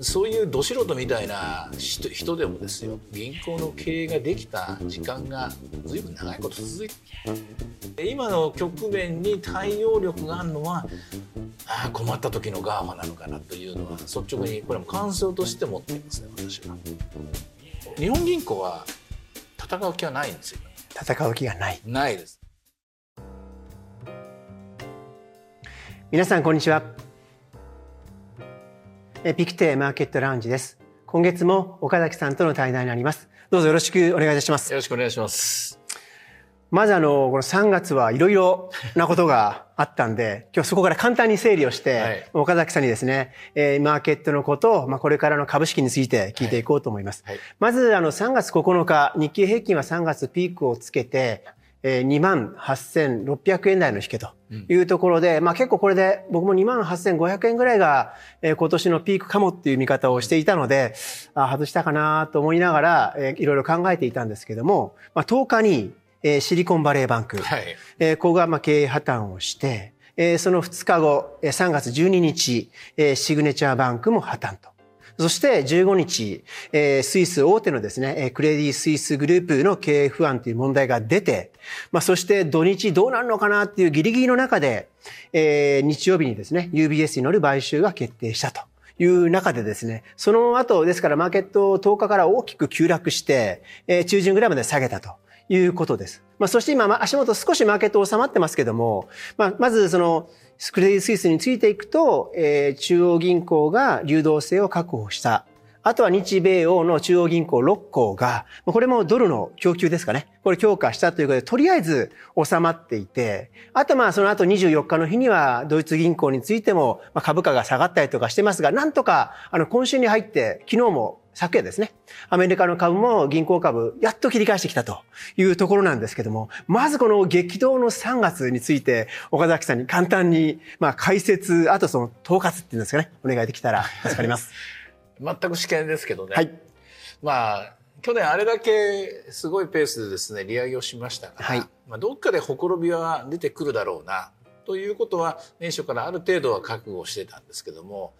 そういうど素人みたいな人人でもですよ銀行の経営ができた時間がずいぶん長いこと続いて今の局面に対応力があるのはあ困った時の GAFA なのかなというのは率直にこれも感想として持っていますね私は。日本銀行は戦う気はないんですよ。戦う気がない。ないです。皆さんこんにちは。ピクテマーケットラウンジです。今月も岡崎さんとの対談になります。どうぞよろしくお願いいたします。よろしくお願いします。まずあの、この3月はいろいろなことが あったんで、今日そこから簡単に整理をして、はい、岡崎さんにですね、えー、マーケットのことを、まあ、これからの株式について聞いていこうと思います。はいはい、まずあの、3月9日、日経平均は3月ピークをつけて、えー、2万8600円台の引けというところで、うん、まあ結構これで僕も2万8500円ぐらいが、えー、今年のピークかもっていう見方をしていたので、あ外したかなと思いながら、えー、いろいろ考えていたんですけども、まあ10日に、えー、シリコンバレーバンク、はい、えー、ここがまあ経営破綻をして、えー、その2日後、3月12日、えー、シグネチャーバンクも破綻と。そして15日、えー、スイス大手のですね、クレディ・スイスグループの経営不安という問題が出て、まあ、そして土日どうなるのかなっていうギリギリの中で、えー、日曜日にですね、UBS に乗る買収が決定したと。いう中でですね、その後、ですからマーケット10日から大きく急落して、えー、中旬ぐらいまで下げたということです。まあ、そして今、足元少しマーケット収まってますけども、まあ、まずその、クレディ・スイスについていくと、えー、中央銀行が流動性を確保した。あとは日米欧の中央銀行6行が、これもドルの供給ですかね。これ強化したということで、とりあえず収まっていて、あとまあその後24日の日にはドイツ銀行についても株価が下がったりとかしてますが、なんとかあの今週に入って昨日も昨夜ですね。アメリカの株も銀行株、やっと切り返してきたというところなんですけども、まずこの激動の3月について、岡崎さんに簡単に、まあ解説、あとその統括っていうんですかね、お願いできたら助かります。全く試験ですけどね。はい。まあ、去年あれだけすごいペースでですね、利上げをしましたから、はい、まあどっかでほころびは出てくるだろうな、ということは年初からある程度は覚悟してたんですけども、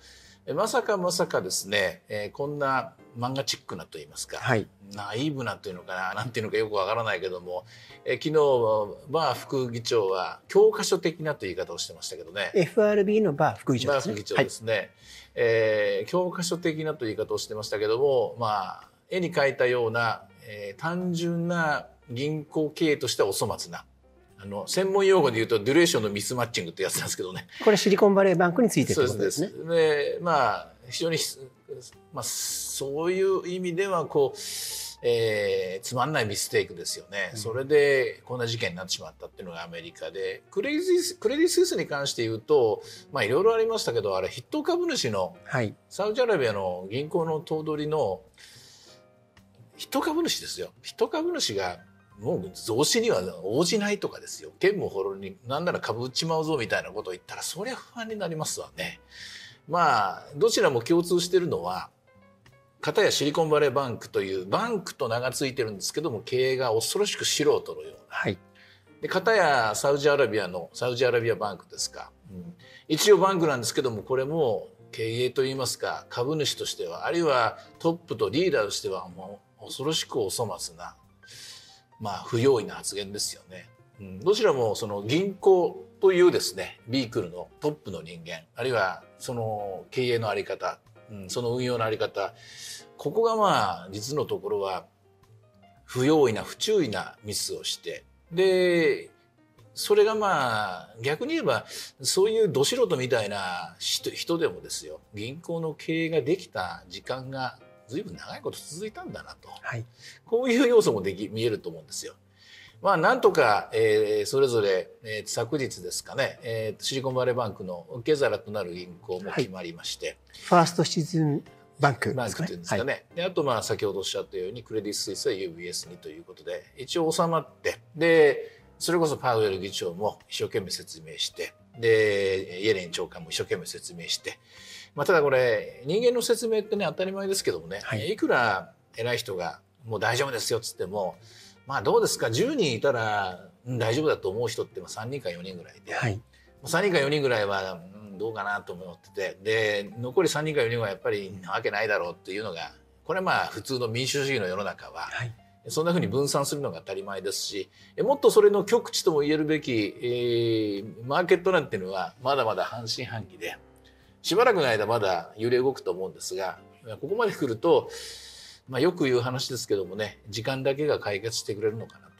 まさかまさかですね、えー、こんな漫画チックなと言いますか、はい、ナイーブなというのかななんていうのかよくわからないけども、えー、昨日バー副議長は教科書的なという言い方をしてましたけどね。FRB のバー副議長ですね。バー副議長ですね、はい、えー、教科書的なという言い方をしてましたけどもまあ絵に描いたような、えー、単純な銀行経営としてはお粗末なあの専門用語で言うとデュレーションのミスマッチングってやつなんですけどね。これシリコンバレーバンクについてってことですね。そうですでまあ非常にまあそういう意味ではこう。えー、つまんないミステイクですよね、うん、それでこんな事件になってしまったっていうのがアメリカでクレディクレディ・スイスに関して言うとまあいろいろありましたけどあれ筆頭株主の、はい、サウジアラビアの銀行の頭取の筆頭株主ですよ筆頭株主がもう増資には応じないとかですよ剣もほろになんなら株打ちまうぞみたいなことを言ったらそりゃ不安になりますわね。まあどちらも共通してるのは片やシリコンバレーバンクというバンクと名が付いてるんですけども経営が恐ろしく素人のような。はい、で片やサウジアラビアのサウジアラビアバンクですか、うん、一応バンクなんですけどもこれも経営といいますか株主としてはあるいはトップとリーダーとしてはもう恐ろしくお粗末なまあ、不用意な発言ですよね。うん、どちらもその銀行というですねビークルのトップの人間あるいはその経営のあり方、うん、その運用のあり方ここがまあ実のところは不用意な不注意なミスをしてでそれがまあ逆に言えばそういうど素人みたいな人でもですよ銀行の経営ができた時間が随分長いこと続いたんだなと、はい、こういう要素もでき見えると思うんですよ。まあ、なんとか、えー、それぞれ、えー、昨日ですかね、えー、シリコンバレーバンクの受け皿となる銀行も決まりまして、はい、ファーストシーズンバンク、バンクっていうんですかね。はい、であと、まあ、先ほどおっしゃったように、クレディ・スイスは UBS にということで、一応収まって、で、それこそパウエル議長も一生懸命説明して、で、イエレン長官も一生懸命説明して、まあ、ただこれ人間の説明ってね当たり前ですけどもね、はい、いくら偉い人がもう大丈夫ですよっつってもまあどうですか？10人いたら、うん、大丈夫だと思う人って3人か4人ぐらいで、はい、3人か4人ぐらいは、うん、どうかなと思っててで残り3人か4人はやっぱりなわけないだろうっていうのがこれはまあ普通の民主主義の世の中は、はい、そんなふうに分散するのが当たり前ですしもっとそれの極致とも言えるべき、えー、マーケットなんていうのはまだまだ半信半疑でしばらくの間まだ揺れ動くと思うんですがここまで来ると、まあ、よく言う話ですけどもね時間だけが解決してくれるのかなと。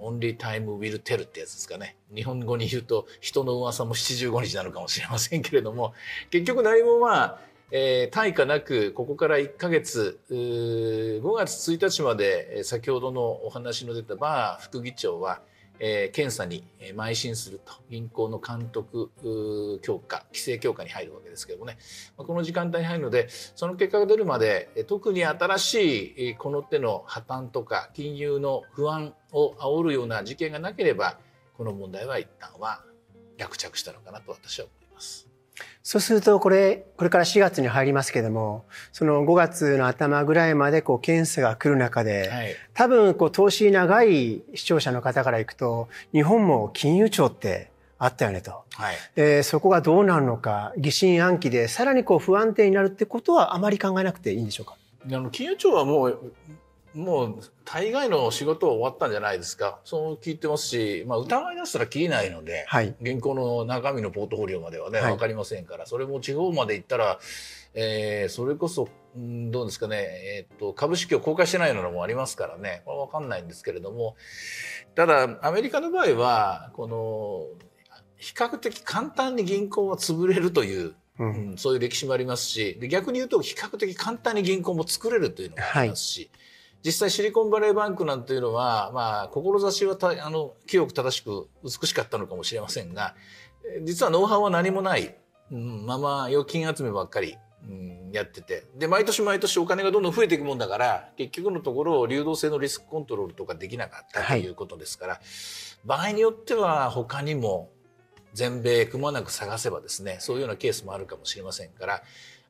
オンリータイムウィルテルってやつですかね。日本語に言うと人の噂も75日なのかもしれませんけれども、結局何もまあ、えー、対価なくここから1ヶ月5月1日まで先ほどのお話の出たバー副議長は、え、検査に邁進すると銀行の監督強化規制強化に入るわけですけどもねこの時間帯に入るのでその結果が出るまで特に新しいこの手の破綻とか金融の不安を煽るような事件がなければこの問題は一旦は落着したのかなと私は思います。そうすると、これ、これから4月に入りますけども、その5月の頭ぐらいまで、こう、検査が来る中で、はい、多分、こう、投資長い視聴者の方からいくと、日本も金融庁ってあったよねと。はい、えー、そこがどうなるのか、疑心暗鬼で、さらにこう、不安定になるってことはあまり考えなくていいんでしょうか？あの金融庁はもうもう大概の仕事は終わったんじゃないですか。そう聞いてますし、まあ、疑い出したら切りないので、はい、銀行の中身のポートフォリオまではね、はい、分かりませんから。それも地方まで行ったら、えー、それこそ、うん、どうですかね、えー、っと株式を公開してないのもありますからね。これは分かんないんですけれども。ただアメリカの場合はこの比較的簡単に銀行は潰れるといううん、そういう歴史もありますしで逆に言うと比較的簡単に銀行も作れるというのもありますし、はい実際シリコンバレーバンクなんていうのは、まあ、志はたあの清く正しく美しかったのかもしれませんが実はノウハウは何もない、うん、まま預金集めばっかり、うん、やってて。で毎年毎年お金がどんどん増えていくもんだから結局のところ流動性のリスクコントロールとかできなかったということですから、はい、場合によっては他にも全米くまなく探せばですねそういうようなケースもあるかもしれませんから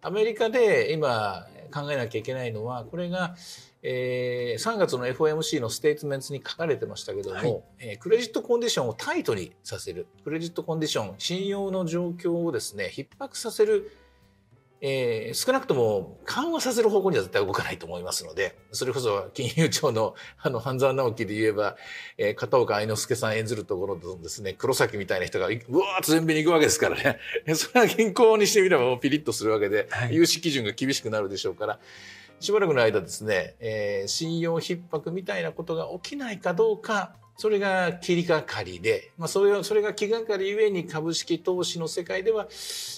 アメリカで今考えなきゃいけないのはこれがえー、3月の FOMC のステートメントに書かれてましたけども、はい、えー、クレジットコンディションをタイトにさせるクレジットコンディション信用の状況をですね逼迫させる、えー、少なくとも緩和させる方向には絶対動かないと思いますのでそれこそ金融庁のあの半沢直樹で言えば、えー、片岡愛之助さん演ずるところのですね黒崎みたいな人がうわーっと全米に行くわけですからね それは銀行にしてみればもうピリッとするわけで、はい、融資基準が厳しくなるでしょうから。しばらくの間ですね、えー、信用逼迫みたいなことが起きないかどうか、それが切りがかりで、まあ、それそれが気がかりゆえに株式投資の世界では、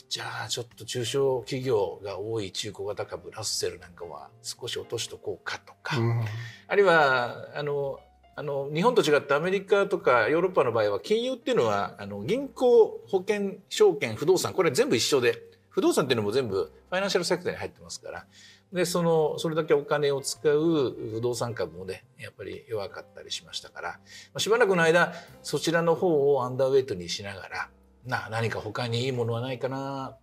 じゃあちょっと中小企業が多い中古型株、ラッセルなんかは少し落としとこうかとか、うん、あるいは、あの、あの日本と違ってアメリカとかヨーロッパの場合は金融っていうのはあの銀行保険証券不動産これ全部一緒で不動産っていうのも全部ファイナンシャルセクターに入ってますからでそのそれだけお金を使う不動産株もねやっぱり弱かったりしましたから、ま、しばらくの間そちらの方をアンダーウェイトにしながらな何か他にいいものはないかな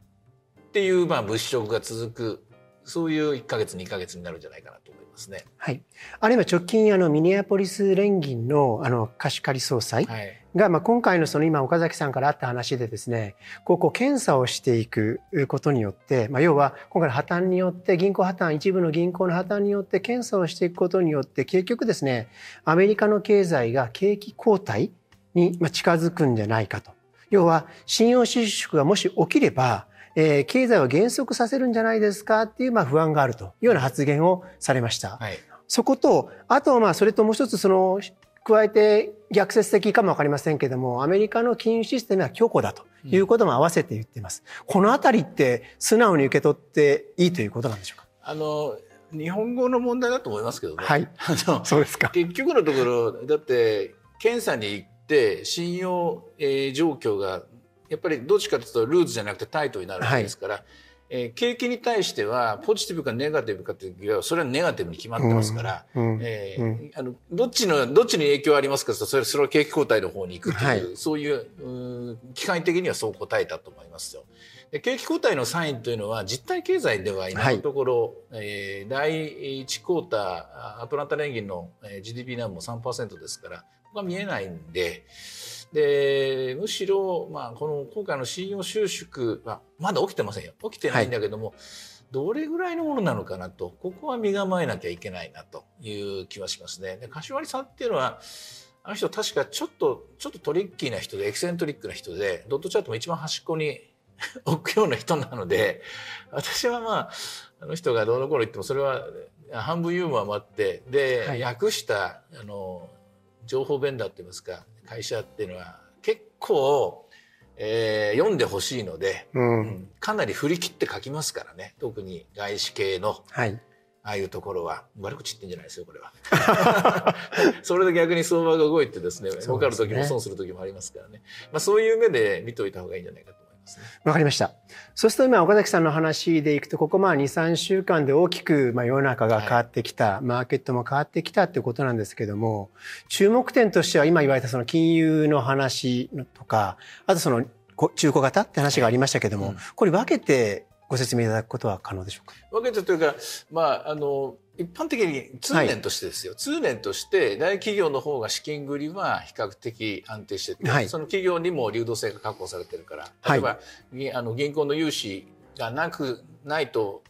っていうまあ物色が続くそういう1か月2か月になるんじゃないかなと。思いますね。はい。あるいは直近あのミネアポリス連銀のあの貸し借り総裁、はいが、まあ、今回のその今岡崎さんからあった話でですねこうこう検査をしていくことによって、まあ、要は今回の破綻によって銀行破綻一部の銀行の破綻によって検査をしていくことによって結局ですねアメリカの経済が景気後退に近づくんじゃないかと。要は信用収縮がもし起きればえー、経済を減速させるんじゃないですかっていう、まあ、不安があるというような発言をされました。はい、そこと、あと、まあ、それともう一つ、その、加えて逆説的かもわかりませんけれども、アメリカの金融システムは強固だということも合わせて言っています。うん、このあたりって素直に受け取っていいということなんでしょうか？あの、日本語の問題だと思いますけどね。はい。あの、そうですか。結局のところ、だって、検査に行って信用、えー、状況がやっぱりどっちかというとルーズじゃなくてタイトになるわけですから、はい。えー、景気に対してはポジティブかネガティブかというとそれはネガティブに決まってますから、うん。えー、うん、あのどっちのどっちに影響ありますかとそれそれは景気後退の方に行くという、はい、そういうう機械的にはそう答えたと思いますよ。で景気後退のサインというのは実体経済では今のところ、はい、えー、第1クォーターアトランタ連銀の GDP 難も3%ですからここは見えないんででむしろ、まあ、この今回の信用収縮はまだ起きてませんよ。起きてないんだけども、はい、どれぐらいのものなのかなとここは身構えなきゃいけないなという気はしますね。で柏木さんっていうのはあの人確かちょっとちょっとトリッキーな人でエキセントリックな人でドットチャートも一番端っこに 置くような人なので私はまああの人がどの頃言ってもそれは半分ユーモアもあってで、はい、訳したあの情報ベンダーって言いますか会社っていうのは結構、えー、読んでほしいので、うん、うん、かなり振り切って書きますからね。特に外資系の、はい、ああいうところは。悪口言ってんじゃないですよこれは。それで逆に相場が動いてですね儲かる時も損する時もありますからね、まあ、そういう目で見ておいた方がいいんじゃないかとわかりました。そうすると今岡崎さんの話でいくと、ここまあ2、3週間で大きくまあ世の中が変わってきた、はい、マーケットも変わってきたっていうことなんですけども、注目点としては今言われたその金融の話とか、あとその中古型って話がありましたけども、はい。うん、これ分けてご説明いただくことは可能でしょうか？分けてというか、まあ、あの、一般的に通年としてですよ、はい、通年として大企業の方が資金繰りは比較的安定してて、はい、その企業にも流動性が確保されてるから例えば、はい、あの銀行の融資がなくないと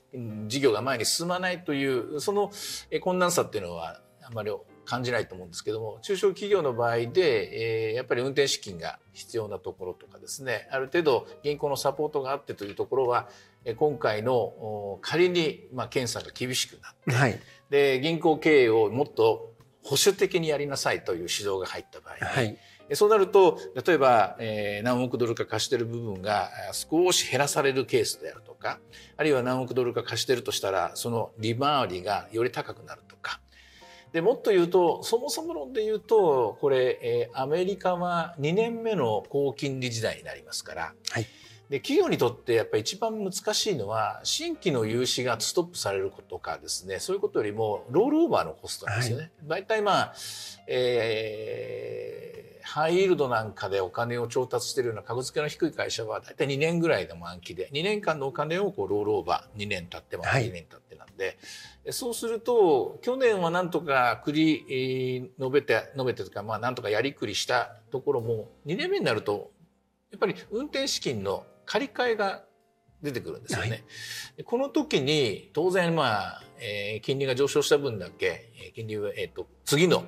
事業が前に進まないというその困難さっていうのはあまり感じないと思うんですけども中小企業の場合で、えー、やっぱり運転資金が必要なところとかですねある程度銀行のサポートがあってというところは今回の仮にまあ検査が厳しくなって、はい、で銀行経営をもっと保守的にやりなさいという指導が入った場合、はい、そうなると例えば、えー、何億ドルか貸してる部分が少し減らされるケースであるとかあるいは何億ドルか貸してるとしたらその利回りがより高くなるとか。でもっと言うとそもそも論で言うとこれ、えー、アメリカは2年目の高金利時代になりますから、はい、で企業にとってやっぱり一番難しいのは新規の融資がストップされることとかですね。そういうことよりもロールオーバーのコストなんですよね。はい、大体まあ、えー、ハイイールドなんかでお金を調達しているような株付けの低い会社は大体2年ぐらいの満期で2年間のお金をこうロールオーバー2年経っても2年経ってなんで、はい、そうすると去年はなんとか繰り述べて述べてとかまあなんとかやりくりしたところも2年目になるとやっぱり運転資金の借り換えが出てくるんですよね。はい、この時に当然まあ、えー、金利が上昇した分だけ金利は、えーと、次の、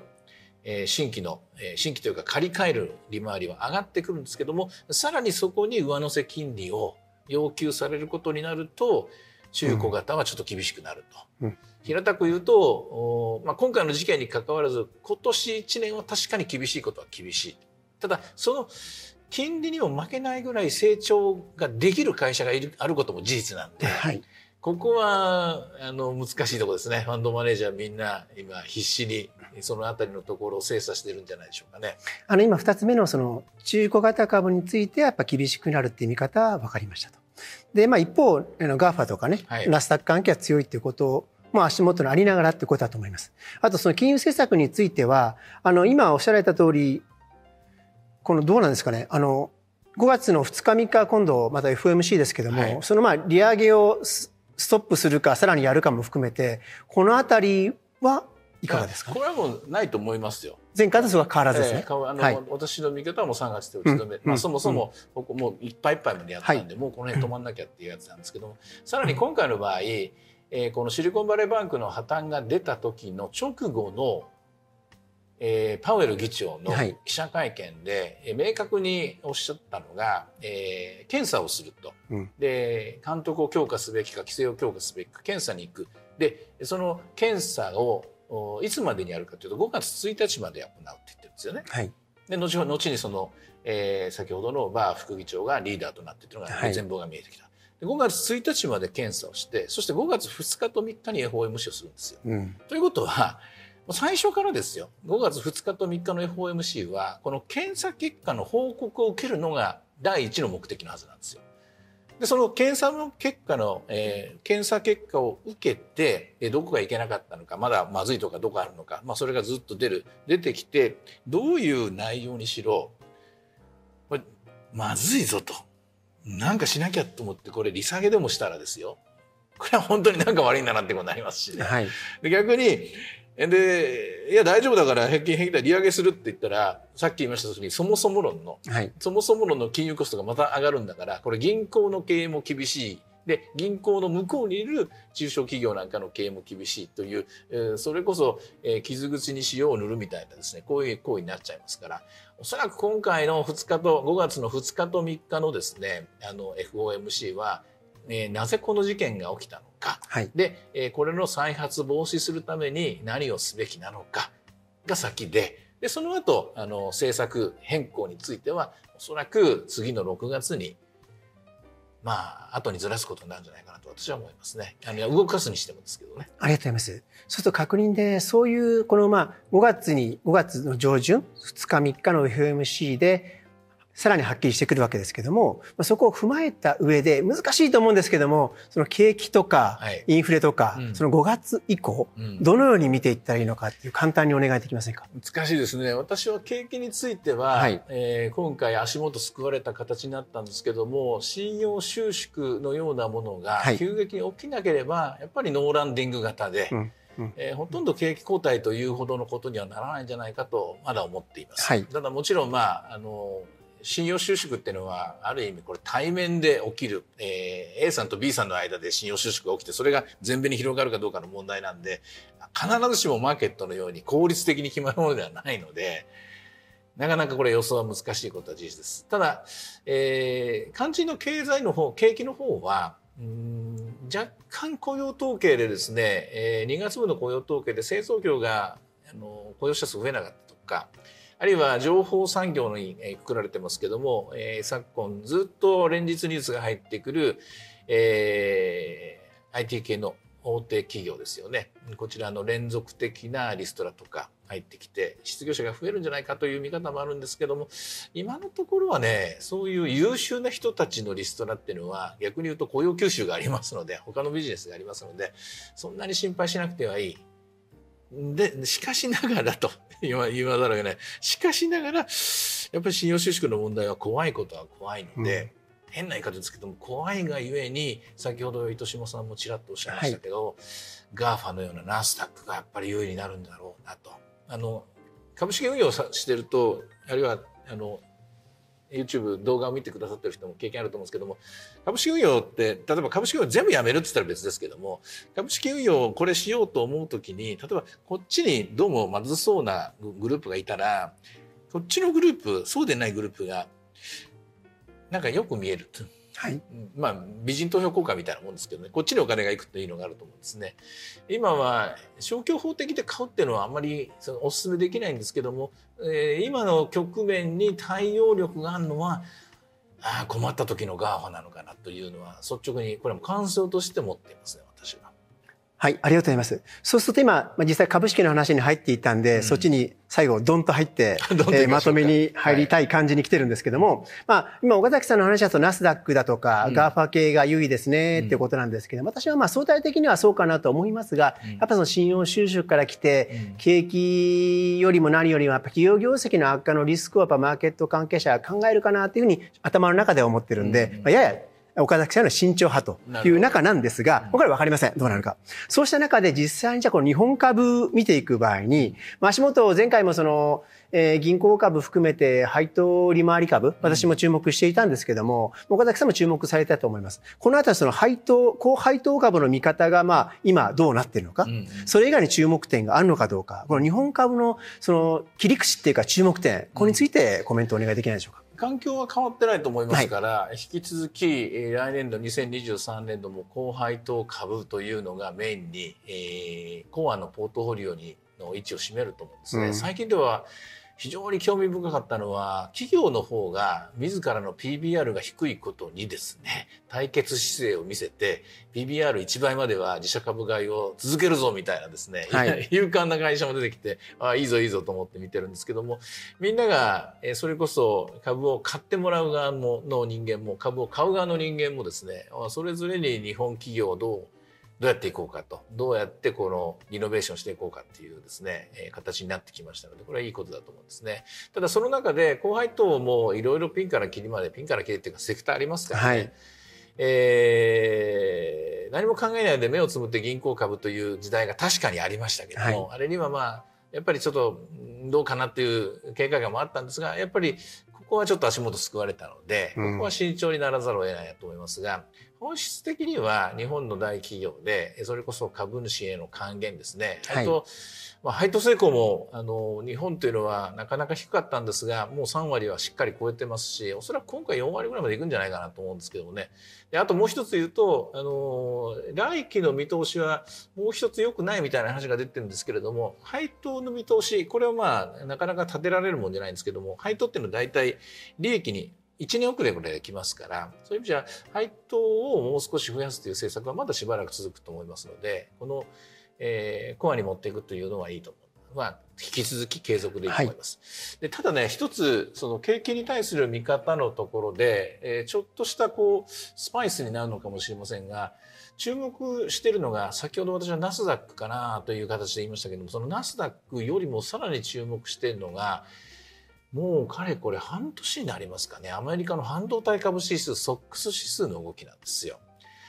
えー、新規の、えー、新規というか借り換える利回りは上がってくるんですけどもさらにそこに上乗せ金利を要求されることになると中古型はちょっと厳しくなると。うん、平たく言うとお、まあ、今回の事件にかかわらず今年1年は確かに厳しいことは厳しい。ただその金利にも負けないぐらい成長ができる会社がいるあることも事実なんで、はい、ここはあの難しいところですねファンドマネージャーみんな今必死にそのあたりのところを精査してるんじゃないでしょうかね。あの今2つ目のその中古型株についてやっぱ厳しくなるっていう見方は分かりましたと。でまあ一方 GAFA とかね、はい、ナスダック関係は強いっていうことをまあ、足元にありながらってことだと思います。あと、その金融政策については、あの、今おっしゃられた通り、このどうなんですかね？あの5月の2日3日今度また FOMC ですけども、はい、そのまあ利上げをストップするかさらにやるかも含めてこのあたりはいかがですか？これはもうないと思いますよ。前回とそれは変わらずですね。えー、あの、はい、私の見方はもう3月で打ち止め、うん、まあ、そもそもここもういっぱいいっぱいまでやったんで、もうこの辺止まんなきゃっていうやつなんですけども、さらに今回の場合、えー、このシリコンバレーバンクの破綻が出た時の直後のえー、パウエル議長の記者会見で、はい、明確におっしゃったのが、えー、検査をすると、うん、で監督を強化すべきか規制を強化すべきか検査に行く。でその検査をいつまでにやるかというと5月1日まで行うって言ってるんですよね。はい、で後後にその、えー、先ほどのバー副議長がリーダーとなってというのが、はい、全貌が見えてきた。で5月1日まで検査をしてそして5月2日と3日に FOMC をするんですよ。うん、ということは最初からですよ5月2日と3日の FOMC はこの検査結果の報告を受けるのが第一の目的のはずなんですよ。でその検査の結果の、えー、検査結果を受けて、えどこがいけなかったのかまだまずいとかどこあるのか、まあ、それがずっと出る出てきてどういう内容にしろこれまずいぞとなんかしなきゃと思ってこれ利下げでもしたらですよこれは本当になんか悪いんだなってことになりますしね。はい、で逆にで、いや、大丈夫だから平均平均で利上げするって言ったら、さっき言いましたとおり、そもそも論の、はい、そもそも論の金融コストがまた上がるんだから、これ銀行の経営も厳しい。で、銀行の向こうにいる中小企業なんかの経営も厳しいという、えー、それこそ、えー、傷口に塩を塗るみたいなですね、こういう行為になっちゃいますから、おそらく今回の2日と、5月の2日と3日のですね、あの FOMC は、えー、なぜこの事件が起きたのか、はい、で、えー、これの再発防止するために何をすべきなのかが先で、で、その後、あの、政策変更については、おそらく次の6月にまあ、後にずらすことになるんじゃないかなと私は思いますね。あの動かすにしてもですけどね。ありがとうございます。そうすると確認で、そういう、このまあ、5月に、5月の上旬、2日3日の FMC で、さらにはっきりしてくるわけですけども、そこを踏まえた上で、難しいと思うんですけども、その景気とか、インフレとか、はいうん、その5月以降、うん、どのように見ていったらいいのかっていう簡単にお願いできませんか？難しいですね。私は景気については、はい、えー、今回足元救われた形になったんですけども、信用収縮のようなものが急激に起きなければ、やっぱりノーランディング型で、うん。えー、ほとんど景気後退というほどのことにはならないんじゃないかとまだ思っています。はい、ただもちろんまああの信用収縮っていうのは、ある意味これ対面で起きる、えー、A さんと B さんの間で信用収縮が起きて、それが全米に広がるかどうかの問題なんで、必ずしもマーケットのように効率的に決まるものではないので、なかなかこれ予想は難しいことは事実です。ただ、えー、肝心の経済の方、景気の方は、うん若干雇用統計でですね、えー、2月分の雇用統計で製造業があの雇用者数増えなかったとか、あるいは情報産業にくくられてますけども、えー、昨今ずっと連日ニュースが入ってくる、えー、IT 系の大手企業ですよね。こちらの連続的なリストラとか入ってきて、失業者が増えるんじゃないかという見方もあるんですけども、今のところはね、そういう優秀な人たちのリストラっていうのは逆に言うと雇用吸収がありますので、他のビジネスがありますので、そんなに心配しなくてはいい。で、しかしながらと 言わ言わざるを得ない。しかしながら、やっぱり信用収縮の問題は怖いことは怖いので、うん、変な言い方ですけども、怖いがゆえに、先ほど糸島さんもちらっとおっしゃいましたけど、はい、 GAFA のようなナスダックがやっぱり優位になるんだろうなと。あの、株式運用してると、あるいは、あの、YouTube 動画を見てくださってる人も経験あると思うんですけども株式運用って例えば株式運用全部やめるって言ったら別ですけども株式運用をこれしようと思う時に例えばこっちにどうもまずそうなグループがいたらこっちのグループそうでないグループがなんかよく見える。はい、まあ美人投票効果みたいなもんですけどね。こっちにお金がいくといいのがあると思うんですね。今は消去法的で買うっていうのはあんまりそのお勧めできないんですけども、えー、今の局面に対応力があるのはあ困った時の GAFAなのかなというのは率直にこれも感想として持っていますねは。はい、ありがとうございます。そうすると今、実際株式の話に入っていたんで、うん、そっちに最後、ドンと入って、えー、まとめに入りたい感じに来てるんですけども、はい、まあ、今、岡崎さんの話だと、ナスダックだとか、うん、 GAFA 系が優位ですね、っていうことなんですけど、私はまあ、相対的にはそうかなと思いますが、うん、やっぱその信用収縮から来て、景気よりも何よりも、やっぱ企業業績の悪化のリスクをやっぱマーケット関係者は考えるかなっていうふうに頭の中では思ってるんで、まあ、やや岡崎さんの慎重派という中なんですが、これは分かりません。どうなるか。そうした中で実際にじゃあこの日本株見ていく場合に、足元前回もその、えー、銀行株含めて配当利回り株、私も注目していたんですけども、岡崎さんも注目されたと思います。このあたりその配当、高配当株の見方がまあ今どうなっているのか、それ以外に注目点があるのかどうか、この日本株のその切り口っていうか注目点、これについてコメントお願いできないでしょうか。環境は変わってないと思いますから、はい、引き続き来年度2023年度も高配当株というのがメインに、えー、コアのポートフォリオにの位置を占めると思うんですね。うん、最近では非常に興味深かったのは企業の方が自らの PBR が低いことにですね対決姿勢を見せて PBR1 倍までは自社株買いを続けるぞみたいなですね、はい、勇敢な会社も出てきてあいいぞいいぞと思って見てるんですけどもみんながそれこそ株を買ってもらう側の人間も株を買う側の人間もですねそれぞれに日本企業をどうどうやっていこうかと、どうやってこのリノベーションしていこうかっていうですね、えー、形になってきましたので、これはいいことだと思うんですね。ただその中で、後輩等もいろいろピンから切りまで、ピンから切りっていうかセクターありますからね。はいえー、何も考えないで目をつむって銀行株という時代が確かにありましたけども、はい、あれにはまあやっぱりちょっとどうかなっていう警戒感もあったんですがやっぱりここはちょっと足元救われたので、ここは慎重にならざるを得ないと思いますが、本質的には日本の大企業でそれこそ株主への還元ですね。はい、とまあ、配当成功もあの日本というのはなかなか低かったんですがもう3割はしっかり超えてますしおそらく今回4割ぐらいまでいくんじゃないかなと思うんですけどもねであともう一つ言うとあの来期の見通しはもう一つ良くないみたいな話が出てるんですけれども配当の見通しこれはまあなかなか立てられるもんじゃないんですけども配当っていうのは大体利益に1年遅れぐらいできますから、そういう意味じゃ、配当をもう少し増やすという政策はまだしばらく続くと思いますので、このえー、コアに持っていくというのはいいと思う。まあ、引き続き継続でいいと思います。はい、でただね、一つ、その景気に対する見方のところで、えー、ちょっとしたこう、スパイスになるのかもしれませんが、注目しているのが、先ほど私はナスダックかなという形で言いましたけども、そのナスダックよりもさらに注目しているのが、もうかれこれ半年になりますかね、アメリカの半導体株指数、ソックス指数の動きなんですよ。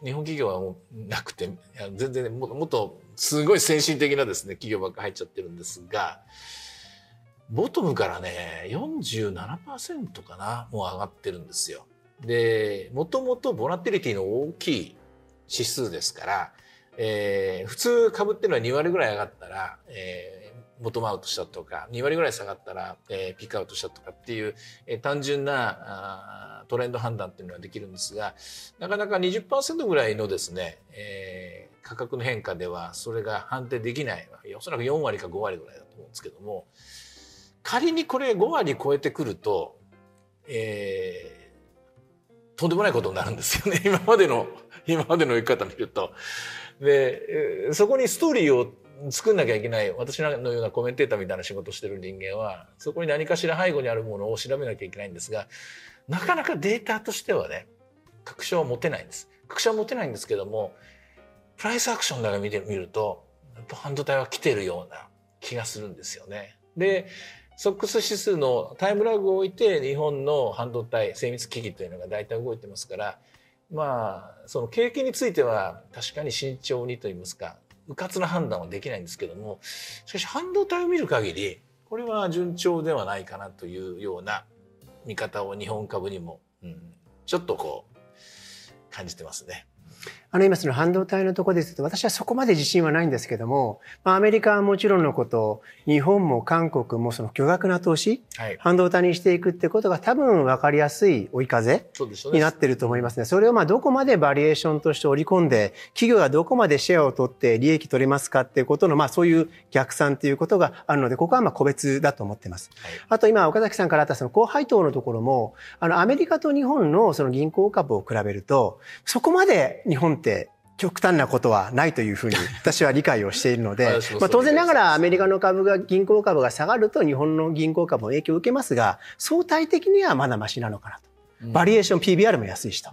日本企業はもうなくて、全然もっとすごい先進的なですね、企業ばっか入っちゃってるんですが、ボトムからね、47%かな、もう上がってるんですよ。で、もともとボラティリティの大きい指数ですから、えー、普通株っていうのは2割ぐらい上がったら、えー、ボトムアウトしたとか、2割ぐらい下がったら、えー、ピックアウトしたとかっていう、えー、単純なトレンド判断っていうのはできるんですが、なかなか20%ぐらいのですね、えー、価格の変化ではそれが判定できない。おそらく4割か5割ぐらいだと思うんですけども、仮にこれ5割超えてくると、えー、とんでもないことになるんですよね。今までの、今までの生き方見ると。で、そこにストーリーを作んなきゃいけない私のようなコメンテーターみたいな仕事してる人間はそこに何かしら背後にあるものを調べなきゃいけないんですがなかなかデータとしてはね確証は持てないんです確証は持てないんですけどもプライスアクションだけ見てみると半導体は来てるような気がするんですよね。でソックス指数のタイムラグを置いて日本の半導体精密機器というのが大体動いてますからまあその景気については確かに慎重にと言いますか迂闊な判断はできないんですけどもしかし半導体を見る限りこれは順調ではないかなというような見方を日本株にも、うん、ちょっとこう感じてますね。あの今その半導体のところですと私はそこまで自信はないんですけども、まあ、アメリカはもちろんのこと日本も韓国もその巨額な投資、はい、半導体にしていくってことが多分分かりやすい追い風になってると思いますね。それをまあどこまでバリエーションとして織り込んで企業がどこまでシェアを取って利益取れますかっていうことのまあそういう逆算っていうことがあるのでここはまあ個別だと思ってます。はい、あと今岡崎さんからあったその高配当のところもあのアメリカと日本のその銀行株を比べるとそこまで日本って極端なことはないというふうに 私は理解をしているので、まあ、当然ながらアメリカの株が、銀行株が下がると日本の銀行株も影響を受けますが、相対的にはまだマシなのかなと。バリエーション PBR も安いしと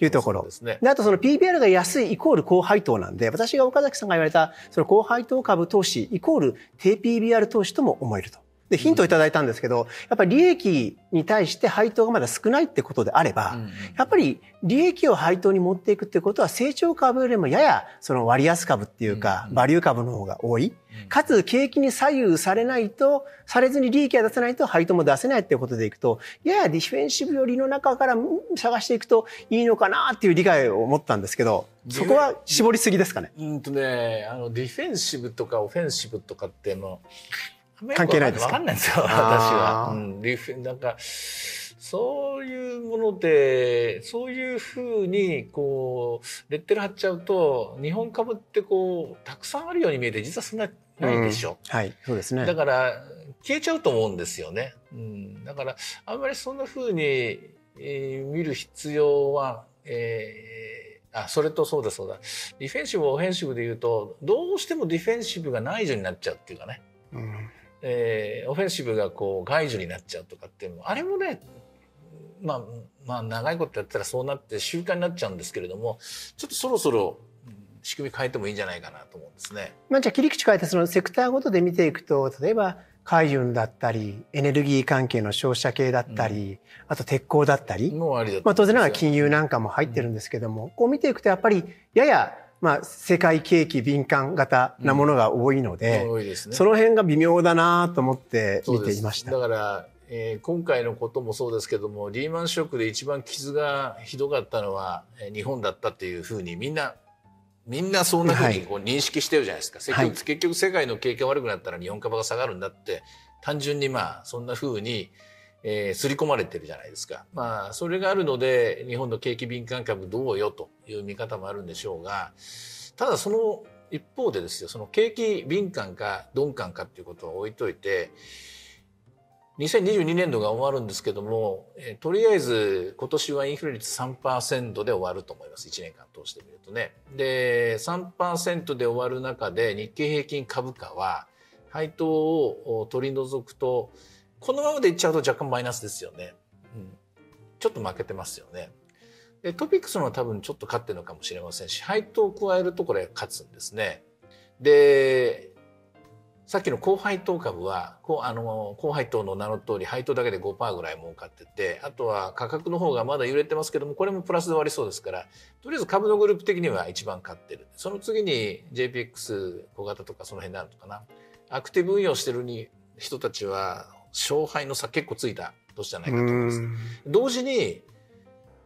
いうところ。で、あとその PBR が安いイコール高配当なんで、私が岡崎さんが言われたその高配当株投資イコール低 PBR 投資とも思えると。で、ヒントをいただいたんですけど、やっぱり利益に対して配当がまだ少ないってことであれば、やっぱり利益を配当に持っていくってことは成長株よりもややその割安株っていうか、バリュー株の方が多い。かつ景気に左右されないと、されずに利益が出せないと配当も出せないっていうことでいくと、ややディフェンシブ寄りの中から探していくといいのかなっていう理解を持ったんですけど、そこは絞りすぎですかね。うんとね、あのディフェンシブとかオフェンシブとかっての、関係ないですか？わかんないんですよ、私は。うん、なんかそういうもので、そういうふうに、こう、レッテル貼っちゃうと、日本株ってこう、たくさんあるように見えて、実はそんなないでしょ。うん、はい、そうですね。だから、消えちゃうと思うんですよね。うん、だから、あんまりそんなふうに、えー、見る必要は、えー、あ、それとそうだそうだ。ディフェンシブ、オフェンシブで言うと、どうしてもディフェンシブが内助になっちゃうっていうかね。うんえー、オフェンシブがこう外需になっちゃうとかっていうのもあれもねまあまあ長いことやったらそうなって習慣になっちゃうんですけれどもちょっとそろそろ仕組み変えてもいいんじゃないかなと思うんですね。まあ、じゃあ切り口変えてそのセクターごとで見ていくと例えば海運だったり、エネルギー関係の商社系だったり、うん、あと鉄鋼だったり、まあ当然ながら金融なんかも入ってるんですけども、うん、こう見ていくとやっぱりややまあ、世界景気敏感型なものが多いので、うん。でね、その辺が微妙だなと思って見ていました。だから、えー、今回のこともそうですけども、リーマンショックで一番傷がひどかったのは、えー、日本だったっていうふうにみんな、みんなそんなふうにこう認識してるじゃないですか。はい、結局世界の景気が悪くなったら日本株が下がるんだって、単純にまあ、そんなふうに、えー、刷り込まれてるじゃないですか。まあ、それがあるので、日本の景気敏感株どうよという見方もあるんでしょうが、ただその一方でですよ、その景気敏感か鈍感かっていうことは置いといて、2022年度が終わるんですけども、えー、とりあえず今年はインフレ率3%で終わると思います。1年間通してみるとね。で、3%で終わる中で日経平均株価は配当を取り除くとこのままでいっちゃうと若干マイナスですよね。うん、ちょっと負けてますよね。でトピックスの多分ちょっと勝ってるのかもしれませんし、配当を加えるとこれ勝つんですね。で、さっきの高配当株は、こうあの高配当の名の通り配当だけで5%ぐらい儲かってて、あとは価格の方がまだ揺れてますけども、これもプラスで割りそうですから、とりあえず株のグループ的には一番勝ってる。その次に JPX 小型とかその辺になるのかな。アクティブ運用してるに人たちは勝敗の差結構ついた年じゃないかと思います。同時に、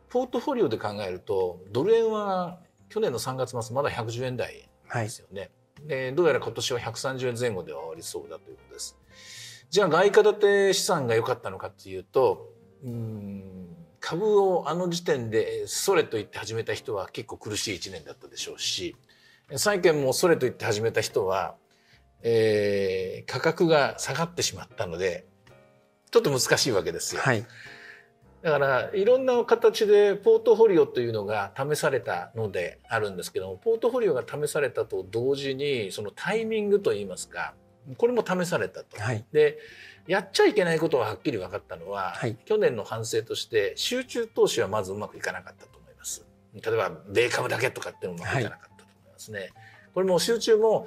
ポートフォリオで考えると、ドル円は去年の3月末まだ110円台ですよね。はい、で、どうやら今年は130円前後では終わりそうだということです。じゃあ外貨建て資産が良かったのかっていうと、うん株をあの時点でそれと言って始めた人は結構苦しい1年だったでしょうし、債券もそれと言って始めた人は、えー、価格が下がってしまったので、ちょっと難しいわけですよ。はい、だからいろんな形でポートフォリオというのが試されたのであるんですけどもポートフォリオが試されたと同時にそのタイミングといいますかこれも試されたと。はい、でやっちゃいけないことははっきり分かったのは、はい、去年の反省として集中投資はまずうまくいかなかったと思います。例えば米株だけとかっていうのもうまくいかなかったと思いますね。これも集中も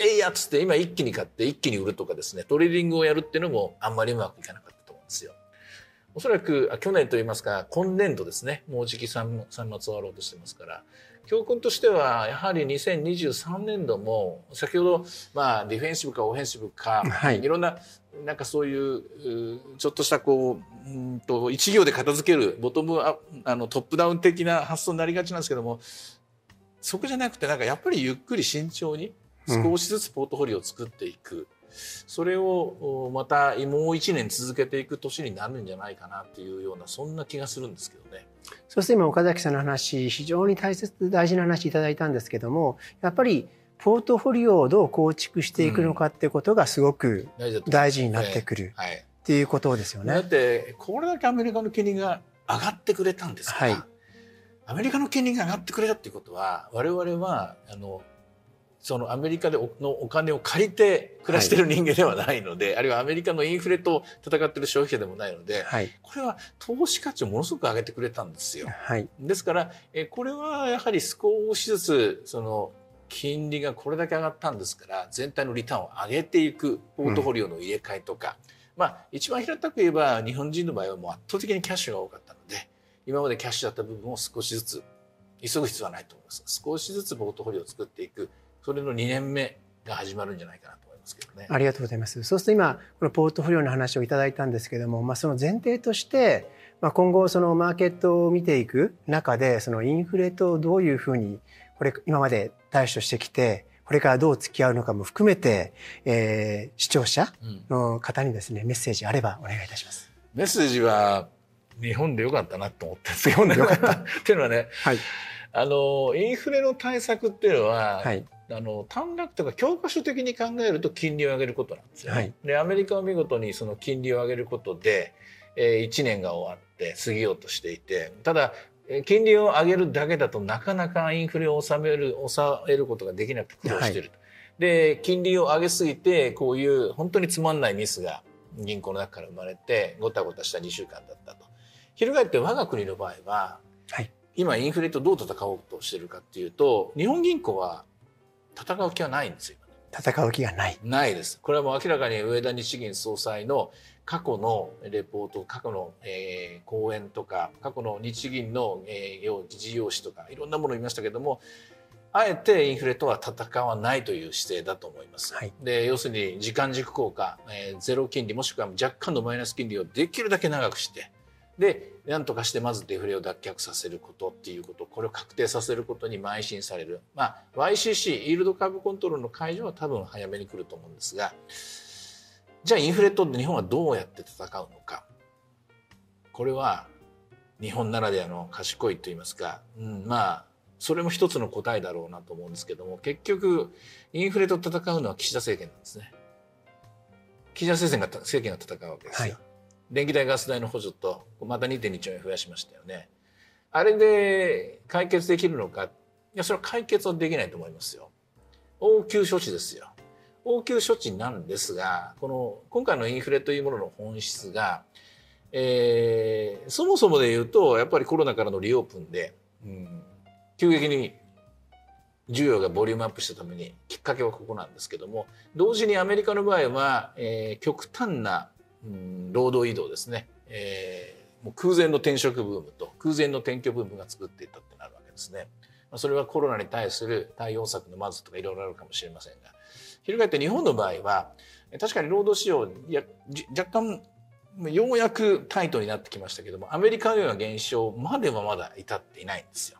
えいやっつって今一気に買って一気に売るとかですね、トレーディングをやるっていうのもあんまりうまくいかないんですよ。おそらく去年といいますか、今年度ですね、もうじき 3, 3末終わろうとしてますから、教訓としては、やはり2023年度も、先ほど、まあ、ディフェンシブかオフェンシブか、はい、いろんな、なんかそういう、ちょっとしたこう、うんと、一行で片付ける、ボトムアあのトップダウン的な発想になりがちなんですけども、そこじゃなくて、なんかやっぱりゆっくり慎重に、少しずつポートフォリオを作っていく、うん、それをまたもう一年続けていく年になるんじゃないかなっていうようなそんな気がするんですけどね。そして今岡崎さんの話非常に大切大事な話いただいたんですけどもやっぱりポートフォリオをどう構築していくのかってことがすごく大事になってくる、はい、っていうことですよね。だってこれだけアメリカの金利が上がってくれたんですから、はい、アメリカの金利が上がってくれたっていうことは我々はあのそのアメリカでのお金を借りて暮らしてる人間ではないので、はい、あるいはアメリカのインフレと戦ってる消費者でもないので、はい、これは投資価値をものすごく上げてくれたんですよ。はい、ですからえこれはやはり少しずつその金利がこれだけ上がったんですから全体のリターンを上げていくポートフォリオの入れ替えとか、うん、まあ一番平たく言えば日本人の場合はもう圧倒的にキャッシュが多かったので今までキャッシュだった部分を少しずつ急ぐ必要はないと思います。少しずつポートフォリオを作っていくそれの2年目が始まるんじゃないかなと思いますけどね。ありがとうございます。そうすると今このポートフォリオの話をいただいたんですけども、まあ、その前提として、まあ、今後そのマーケットを見ていく中でそのインフレとどういうふうにこれ今まで対処してきてこれからどう付き合うのかも含めて、えー、視聴者の方にですね、うん、メッセージあればお願いいたします。メッセージは日本でよかったなと思って日本でよかった。っていうのはね、はい、あのインフレの対策っていうのは、はい、あの短絡というか教科書的に考えると金利を上げることなんですよ、ね、はい、でアメリカは見事にその金利を上げることで、えー、1年が終わって過ぎようとしていてただ金利を上げるだけだとなかなかインフレを収める抑えることができなくて苦労している、はい、で金利を上げすぎてこういう本当につまんないミスが銀行の中から生まれてごたごたした2週間だったと。翻って我が国の場合は、はい、今インフレとどう戦おうとしてるかっていうと日本銀行は戦う気はないんですよ。戦う気がない。ないです。これはもう明らかに上田日銀総裁の過去のレポート、過去の、えー、講演とか、過去の日銀の、えー、議事要旨とか、いろんなものを見ましたけども、あえてインフレとは戦わないという姿勢だと思います。はい、で要するに時間軸効果、えー、ゼロ金利もしくは若干のマイナス金利をできるだけ長くしてで何とかしてまずデフレを脱却させることっていうことこれを確定させることに邁進される、まあ、YCC イールドカーブコントロールの解除は多分早めに来ると思うんですがじゃあインフレと日本はどうやって戦うのかこれは日本ならではの賢いと言いますか、うん、まあそれも一つの答えだろうなと思うんですけども結局インフレと戦うのは岸田政権なんですね。岸田政権が政権が戦うわけですよ。はい、電気代ガス代の補助とまた2.2兆円増やしましたよね。あれで解決できるのか？いやそれは解決はできないと思いますよ。応急処置ですよ。応急処置なんですがこの今回のインフレというものの本質が、えー、そもそもで言うとやっぱりコロナからのリオープンで、うん、急激に需要がボリュームアップしたためにきっかけはここなんですけども同時にアメリカの場合は、えー、極端な、うん、労働移動ですね、えー、もう空前の転職ブームと空前の転居ブームが作っていったってなるわけですね。それはコロナに対する対応策のまずとかいろいろあるかもしれませんが翻って日本の場合は確かに労働市場や若干ようやくタイトになってきましたけどもアメリカのような現象まではまだ至っていないんですよ。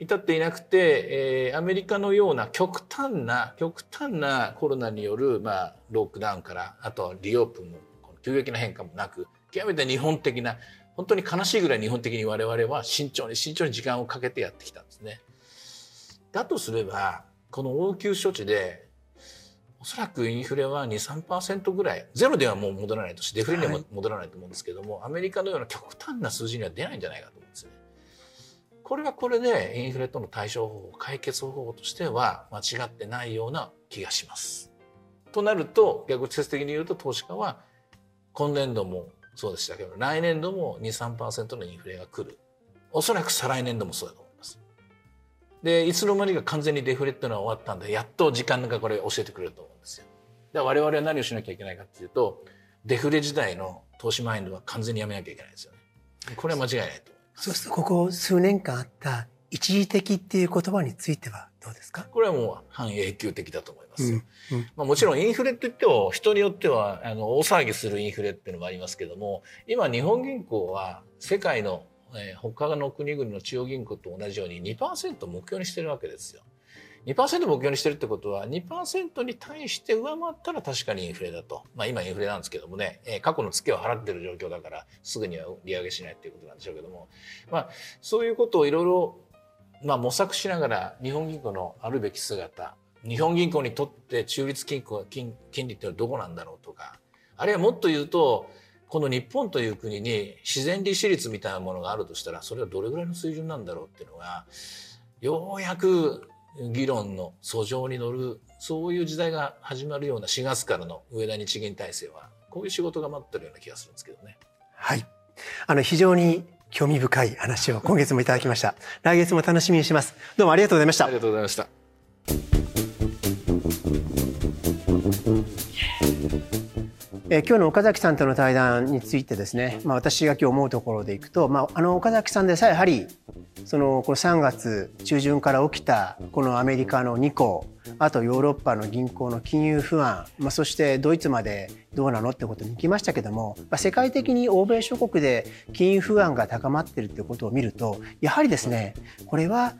至っていなくて、えー、アメリカのような極端な極端なコロナによる、まあ、ロックダウンからあとはリオープンも急激な変化もなく極めて日本的な本当に悲しいぐらい日本的に我々は慎重に慎重に時間をかけてやってきたんですね。だとすればこの応急処置でおそらくインフレは23%ぐらいゼロではもう戻らないとしデフレには戻らないと思うんですけども、はい、アメリカのような極端な数字には出ないんじゃないかと思うんですよね。これはこれでインフレとの対処方法解決方法としては間違ってないような気がします。となると逆説的に言うと投資家は今年度もそうでしたけど来年度も23%のインフレが来るおそらく再来年度もそうだと思います。でいつの間にか完全にデフレっていうのは終わったんでやっと時間がこれ教えてくれると思うんですよ。で我々は何をしなきゃいけないかっていうとデフレ時代の投資マインドは完全にやめなきゃいけないですよね。これは間違いないとそうすると、ここ数年間あった一時的っていう言葉についてはどうですか？これはもう半永久的だと思います。うんうん、まあ、もちろんインフレって言っても人によってはあの大騒ぎするインフレっていうのもありますけども今日本銀行は世界の、えー、他の国々の中央銀行と同じように2%目標にしてるわけですよ。2%目標にしてるってことは2%に対して上回ったら確かにインフレだと。まあ今インフレなんですけどもね、えー、過去のツケを払ってる状況だからすぐには利上げしないっていうことなんでしょうけども、まあそういうことをいろいろまあ模索しながら日本銀行のあるべき姿、日本銀行にとって中立金庫金金利っていうのはどこなんだろうとか、あるいはもっと言うと、この日本という国に自然利子率みたいなものがあるとしたら、それはどれぐらいの水準なんだろうっていうのが、ようやく議論の訴状に乗るそういう時代が始まるような4月からの上田日銀体制はこういう仕事が待ってるような気がするんですけどね。はいあの非常に興味深い話を今月もいただきました。来月も楽しみにします。どうもありがとうございました。ありがとうございました。えー、今日の岡崎さんとの対談についてですね、まあ、私が今日思うところでいくと、まあ、あの岡崎さんでさえやはりそのこの3月中旬から起きたこのアメリカの2項あとヨーロッパの銀行の金融不安、まあ、そしてドイツまでどうなのってことに行きましたけども、まあ、世界的に欧米諸国で金融不安が高まっているってことを見るとやはりですねこれは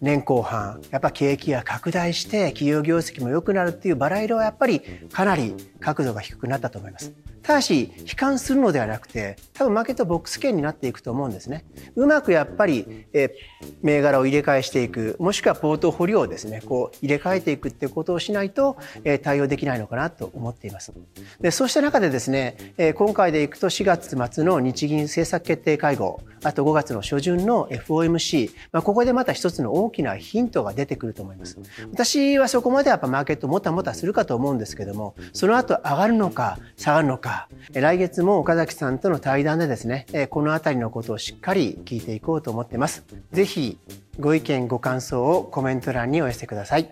年後半やっぱ景気が拡大して企業業績も良くなるっていうバラ色はやっぱりかなり角度が低くなったと思います。ただし悲観するのではなくて多分マーケットボックス圏になっていくと思うんですね。うまくやっぱり、え銘柄を入れ替えしていくもしくはポートフォリオをですねこう入れ替えていくってことをしないと、え対応できないのかなと思っています。でそうした中でですね、え今回でいくと4月末の日銀政策決定会合あと5月の初旬の FOMC、まあ、ここでまた一つの大きなヒントが出てくると思います。私はそこまでやっぱマーケットもたもたするかと思うんですけどもその後上がるのか下がるのかか、来月も岡崎さんとの対談でですね、この辺りのことをしっかり聞いていこうと思ってます。是非ご意見ご感想をコメント欄にお寄せください。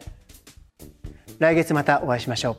来月またお会いしましょう。